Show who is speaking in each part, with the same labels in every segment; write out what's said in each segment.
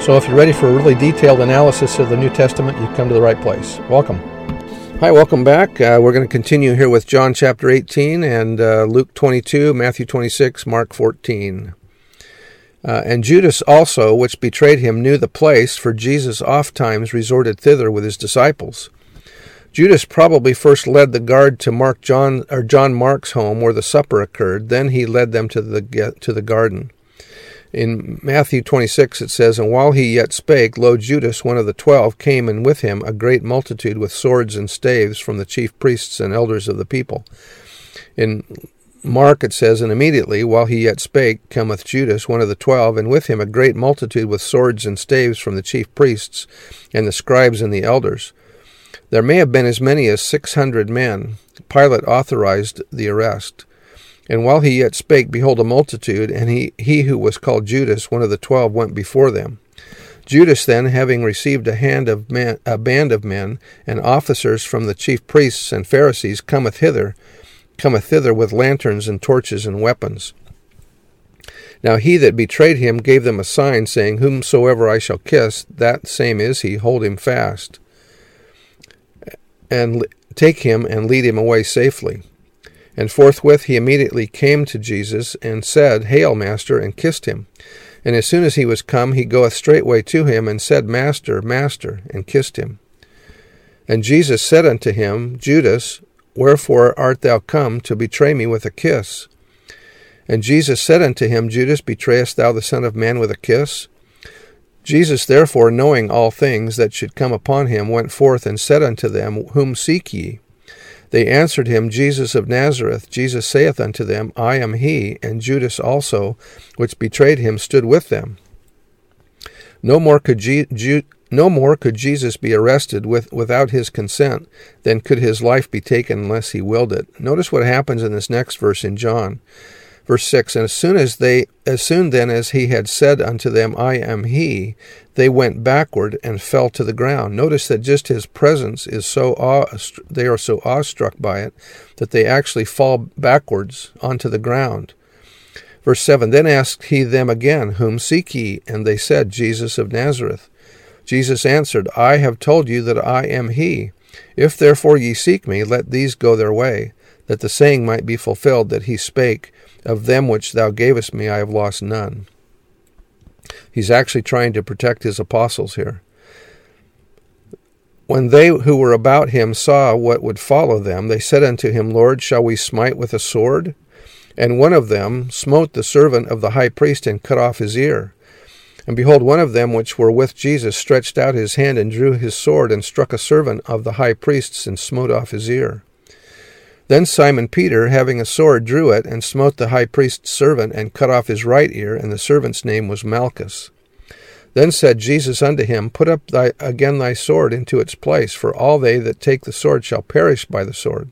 Speaker 1: So if you're ready for a really detailed analysis of the New Testament, you've come to the right place. Welcome. Hi, welcome back. Uh, we're going to continue here with John chapter 18 and uh, Luke 22, Matthew 26, Mark 14. Uh, and Judas also, which betrayed him, knew the place, for Jesus oft times resorted thither with his disciples. Judas probably first led the guard to Mark John or John Mark's home where the supper occurred. Then he led them to the to the garden. In Matthew 26 it says, And while he yet spake, lo, Judas, one of the twelve, came, and with him a great multitude with swords and staves from the chief priests and elders of the people. In Mark it says, And immediately, while he yet spake, cometh Judas, one of the twelve, and with him a great multitude with swords and staves from the chief priests and the scribes and the elders. There may have been as many as six hundred men. Pilate authorized the arrest. And while he yet spake, behold, a multitude, and he, he who was called Judas, one of the twelve, went before them. Judas then, having received a, hand of man, a band of men and officers from the chief priests and Pharisees, cometh hither, cometh thither with lanterns and torches and weapons. Now he that betrayed him gave them a sign, saying, Whomsoever I shall kiss, that same is he, hold him fast, and take him and lead him away safely. And forthwith he immediately came to Jesus, and said, Hail, Master, and kissed him. And as soon as he was come, he goeth straightway to him, and said, Master, Master, and kissed him. And Jesus said unto him, Judas, wherefore art thou come to betray me with a kiss? And Jesus said unto him, Judas, betrayest thou the Son of Man with a kiss? Jesus therefore, knowing all things that should come upon him, went forth and said unto them, Whom seek ye? They answered him, Jesus of Nazareth. Jesus saith unto them, I am he. And Judas also, which betrayed him, stood with them. No more could, Je- Ju- no more could Jesus be arrested with, without his consent than could his life be taken unless he willed it. Notice what happens in this next verse in John. Verse 6 And as soon as they as soon then as he had said unto them, I am he, they went backward and fell to the ground. Notice that just his presence is so awe, they are so awestruck by it that they actually fall backwards onto the ground. Verse 7 Then asked he them again, Whom seek ye? And they said, Jesus of Nazareth. Jesus answered, I have told you that I am he. If therefore ye seek me, let these go their way, that the saying might be fulfilled that he spake, Of them which thou gavest me I have lost none. He's actually trying to protect his apostles here. When they who were about him saw what would follow them, they said unto him, Lord, shall we smite with a sword? And one of them smote the servant of the high priest and cut off his ear. And behold, one of them which were with Jesus stretched out his hand and drew his sword and struck a servant of the high priest's and smote off his ear. Then Simon Peter, having a sword, drew it, and smote the high priest's servant, and cut off his right ear, and the servant's name was Malchus. Then said Jesus unto him, Put up thy, again thy sword into its place, for all they that take the sword shall perish by the sword.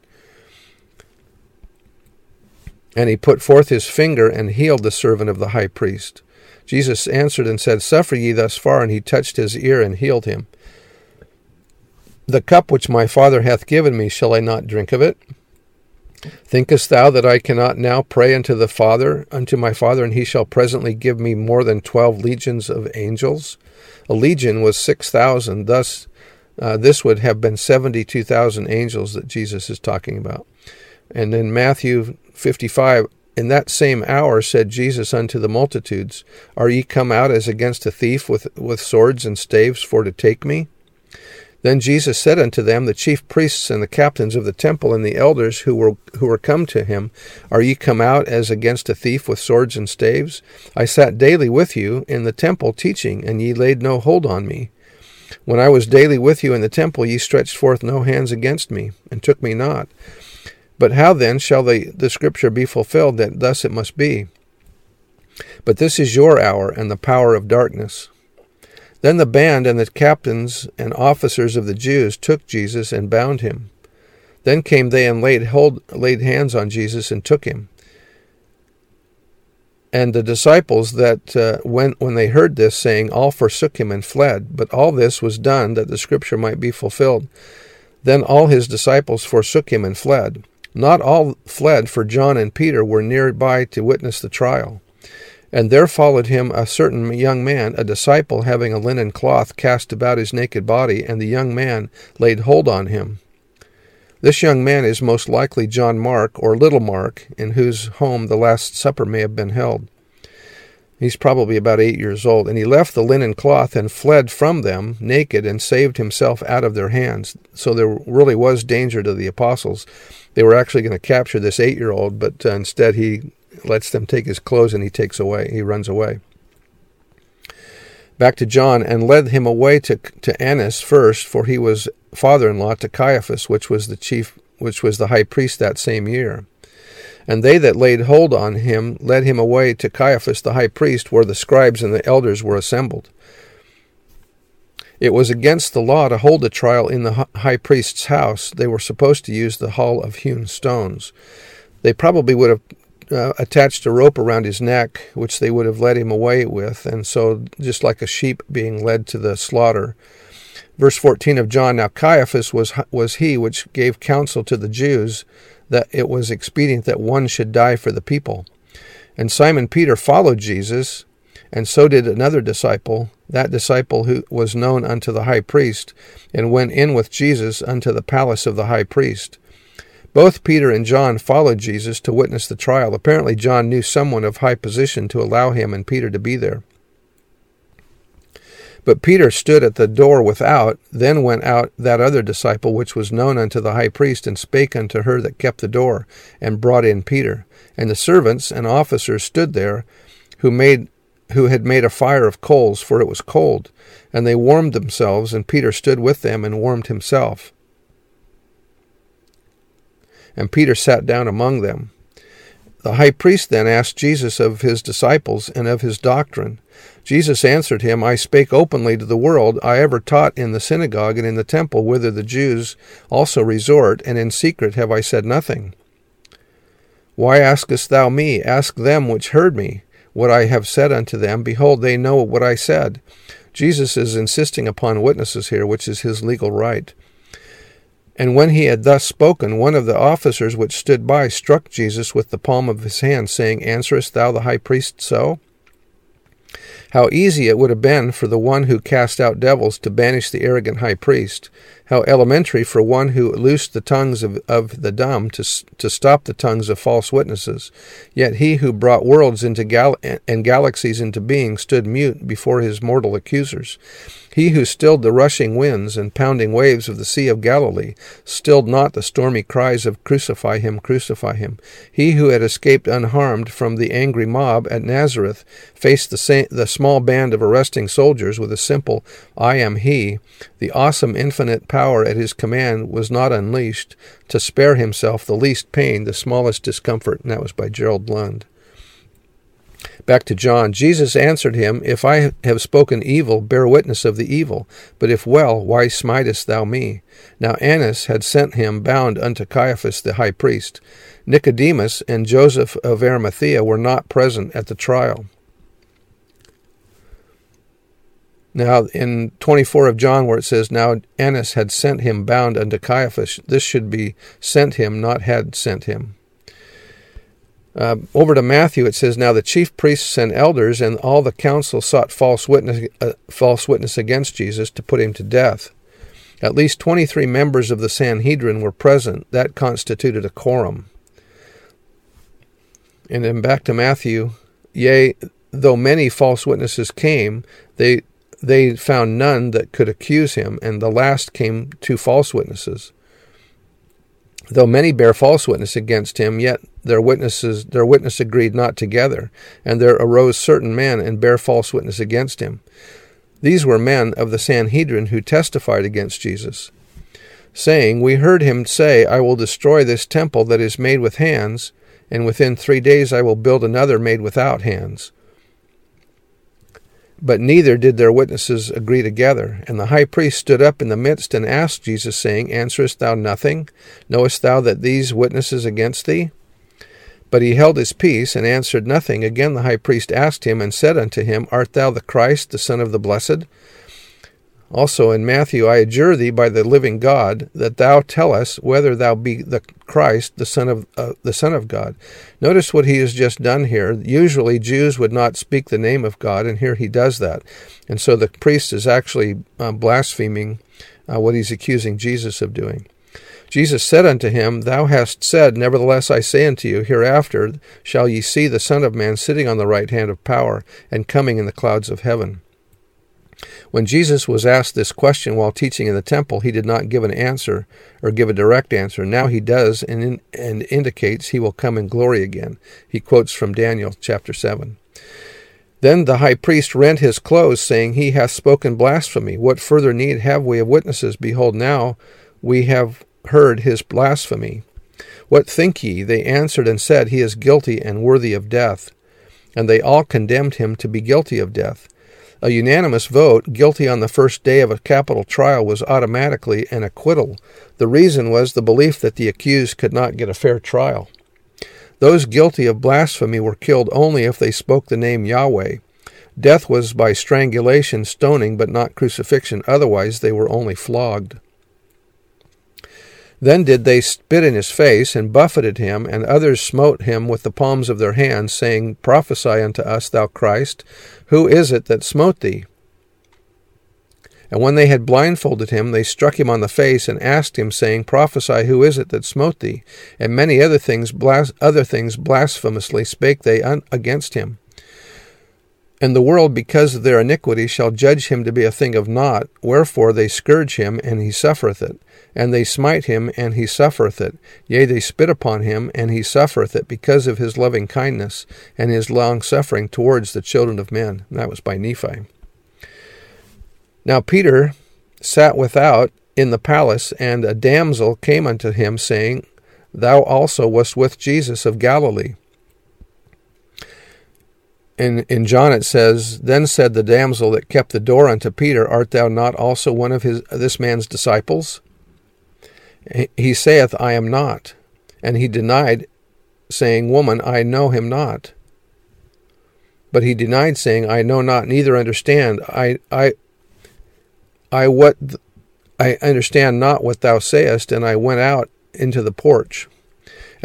Speaker 1: And he put forth his finger and healed the servant of the high priest. Jesus answered and said, Suffer ye thus far, and he touched his ear and healed him. The cup which my Father hath given me, shall I not drink of it? Thinkest thou that I cannot now pray unto the Father, unto my Father, and he shall presently give me more than twelve legions of angels? A legion was six thousand. Thus, uh, this would have been seventy-two thousand angels that Jesus is talking about. And in Matthew fifty-five, in that same hour said Jesus unto the multitudes, Are ye come out as against a thief with, with swords and staves for to take me? Then Jesus said unto them, The chief priests and the captains of the temple and the elders who were who were come to him, Are ye come out as against a thief with swords and staves? I sat daily with you in the temple teaching, and ye laid no hold on me. When I was daily with you in the temple, ye stretched forth no hands against me, and took me not. But how then shall the, the scripture be fulfilled that thus it must be? But this is your hour and the power of darkness. Then the band and the captains and officers of the Jews took Jesus and bound him. Then came they and laid hold, laid hands on Jesus and took him. And the disciples that uh, when when they heard this saying, all forsook him and fled. But all this was done that the scripture might be fulfilled. Then all his disciples forsook him and fled. Not all fled, for John and Peter were nearby to witness the trial. And there followed him a certain young man, a disciple, having a linen cloth cast about his naked body, and the young man laid hold on him. This young man is most likely John Mark, or Little Mark, in whose home the Last Supper may have been held. He's probably about eight years old, and he left the linen cloth and fled from them naked and saved himself out of their hands. So there really was danger to the apostles. They were actually going to capture this eight year old, but uh, instead he lets them take his clothes and he takes away. He runs away. Back to John, and led him away to, to Annas first, for he was father in law to Caiaphas, which was the chief which was the high priest that same year. And they that laid hold on him led him away to Caiaphas the high priest, where the scribes and the elders were assembled. It was against the law to hold a trial in the high priest's house. They were supposed to use the hall of hewn stones. They probably would have uh, attached a rope around his neck, which they would have led him away with, and so just like a sheep being led to the slaughter. Verse 14 of John Now Caiaphas was, was he which gave counsel to the Jews that it was expedient that one should die for the people. And Simon Peter followed Jesus, and so did another disciple, that disciple who was known unto the high priest, and went in with Jesus unto the palace of the high priest. Both Peter and John followed Jesus to witness the trial. Apparently, John knew someone of high position to allow him and Peter to be there. But Peter stood at the door without. Then went out that other disciple which was known unto the high priest, and spake unto her that kept the door, and brought in Peter. And the servants and officers stood there, who made who had made a fire of coals, for it was cold. And they warmed themselves, and Peter stood with them and warmed himself. And Peter sat down among them. The high priest then asked Jesus of his disciples and of his doctrine. Jesus answered him, I spake openly to the world. I ever taught in the synagogue and in the temple, whither the Jews also resort, and in secret have I said nothing. Why askest thou me? Ask them which heard me what I have said unto them. Behold, they know what I said. Jesus is insisting upon witnesses here, which is his legal right. And when he had thus spoken, one of the officers which stood by struck Jesus with the palm of his hand, saying, Answerest thou the high priest so? How easy it would have been for the one who cast out devils to banish the arrogant high priest. How elementary for one who loosed the tongues of, of the dumb to, to stop the tongues of false witnesses. Yet he who brought worlds into gal- and galaxies into being stood mute before his mortal accusers. He who stilled the rushing winds and pounding waves of the Sea of Galilee stilled not the stormy cries of Crucify him, crucify him. He who had escaped unharmed from the angry mob at Nazareth faced the, sa- the small band of arresting soldiers with a simple, I am he. The awesome infinite power at his command was not unleashed to spare himself the least pain, the smallest discomfort, and that was by Gerald Lund. Back to John. Jesus answered him, If I have spoken evil, bear witness of the evil. But if well, why smitest thou me? Now Annas had sent him bound unto Caiaphas the high priest. Nicodemus and Joseph of Arimathea were not present at the trial. Now, in 24 of John, where it says, Now Annas had sent him bound unto Caiaphas, this should be sent him, not had sent him. Uh, over to Matthew, it says, Now the chief priests and elders and all the council sought false witness, uh, false witness against Jesus to put him to death. At least 23 members of the Sanhedrin were present. That constituted a quorum. And then back to Matthew, yea, though many false witnesses came, they they found none that could accuse him, and the last came two false witnesses. Though many bear false witness against him, yet their witnesses their witness agreed not together, and there arose certain men and bare false witness against him. These were men of the Sanhedrin who testified against Jesus, saying, We heard him say, I will destroy this temple that is made with hands, and within three days I will build another made without hands. But neither did their witnesses agree together. And the high priest stood up in the midst and asked Jesus, saying, Answerest thou nothing? Knowest thou that these witnesses against thee? But he held his peace and answered nothing. Again the high priest asked him and said unto him, Art thou the Christ, the Son of the Blessed? Also in Matthew, I adjure thee by the living God that thou tell us whether thou be the Christ, the Son of uh, the Son of God. Notice what he has just done here. Usually, Jews would not speak the name of God, and here he does that. And so the priest is actually uh, blaspheming uh, what he's accusing Jesus of doing. Jesus said unto him, Thou hast said, Nevertheless I say unto you, Hereafter shall ye see the Son of Man sitting on the right hand of power, and coming in the clouds of heaven. When Jesus was asked this question while teaching in the temple, he did not give an answer or give a direct answer. Now he does and, in, and indicates he will come in glory again. He quotes from Daniel chapter 7. Then the high priest rent his clothes, saying, He hath spoken blasphemy. What further need have we of witnesses? Behold, now we have heard his blasphemy. What think ye? They answered and said, He is guilty and worthy of death. And they all condemned him to be guilty of death. A unanimous vote, guilty on the first day of a capital trial, was automatically an acquittal. The reason was the belief that the accused could not get a fair trial. Those guilty of blasphemy were killed only if they spoke the name Yahweh. Death was by strangulation, stoning, but not crucifixion, otherwise, they were only flogged. Then did they spit in his face, and buffeted him, and others smote him with the palms of their hands, saying, Prophesy unto us, thou Christ, who is it that smote thee? And when they had blindfolded him, they struck him on the face, and asked him, saying, Prophesy, who is it that smote thee? And many other things, blas- other things blasphemously spake they un- against him. And the world, because of their iniquity, shall judge him to be a thing of naught. Wherefore they scourge him, and he suffereth it. And they smite him, and he suffereth it. Yea, they spit upon him, and he suffereth it, because of his loving kindness and his long suffering towards the children of men. And that was by Nephi. Now Peter sat without in the palace, and a damsel came unto him, saying, Thou also wast with Jesus of Galilee. In, in John it says, Then said the damsel that kept the door unto Peter, Art thou not also one of his this man's disciples? He saith, I am not. And he denied, saying, Woman, I know him not. But he denied, saying, I know not, neither understand. I, I, I what, I understand not what thou sayest. And I went out into the porch.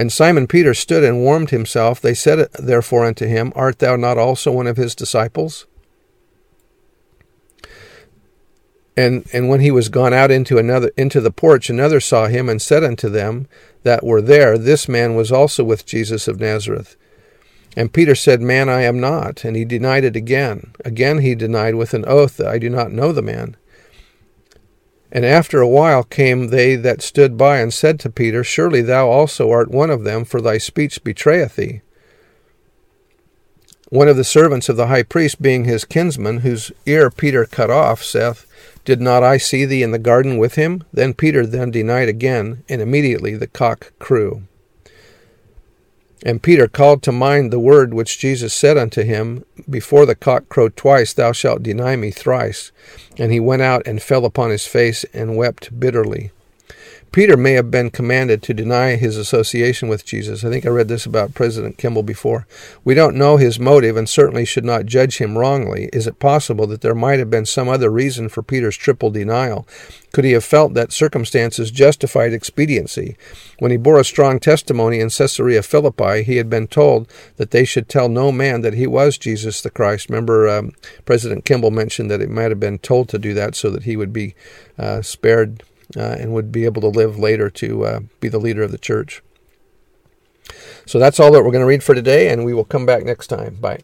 Speaker 1: And Simon Peter stood and warmed himself. They said therefore unto him, Art thou not also one of his disciples? And and when he was gone out into another into the porch, another saw him and said unto them that were there, This man was also with Jesus of Nazareth. And Peter said, Man, I am not. And he denied it again. Again he denied with an oath that I do not know the man. And after a while came they that stood by and said to Peter, Surely thou also art one of them, for thy speech betrayeth thee. One of the servants of the high priest, being his kinsman, whose ear Peter cut off, saith, Did not I see thee in the garden with him? Then Peter then denied again, and immediately the cock crew. And Peter called to mind the word which Jesus said unto him, Before the cock crowed twice, thou shalt deny me thrice. And he went out and fell upon his face and wept bitterly. Peter may have been commanded to deny his association with Jesus. I think I read this about President Kimball before. We don't know his motive and certainly should not judge him wrongly. Is it possible that there might have been some other reason for Peter's triple denial? Could he have felt that circumstances justified expediency? When he bore a strong testimony in Caesarea Philippi, he had been told that they should tell no man that he was Jesus the Christ. Remember, um, President Kimball mentioned that it might have been told to do that so that he would be uh, spared and would be able to live later to uh, be the leader of the church. So that's all that we're going to read for today, and we will come back next time. Bye.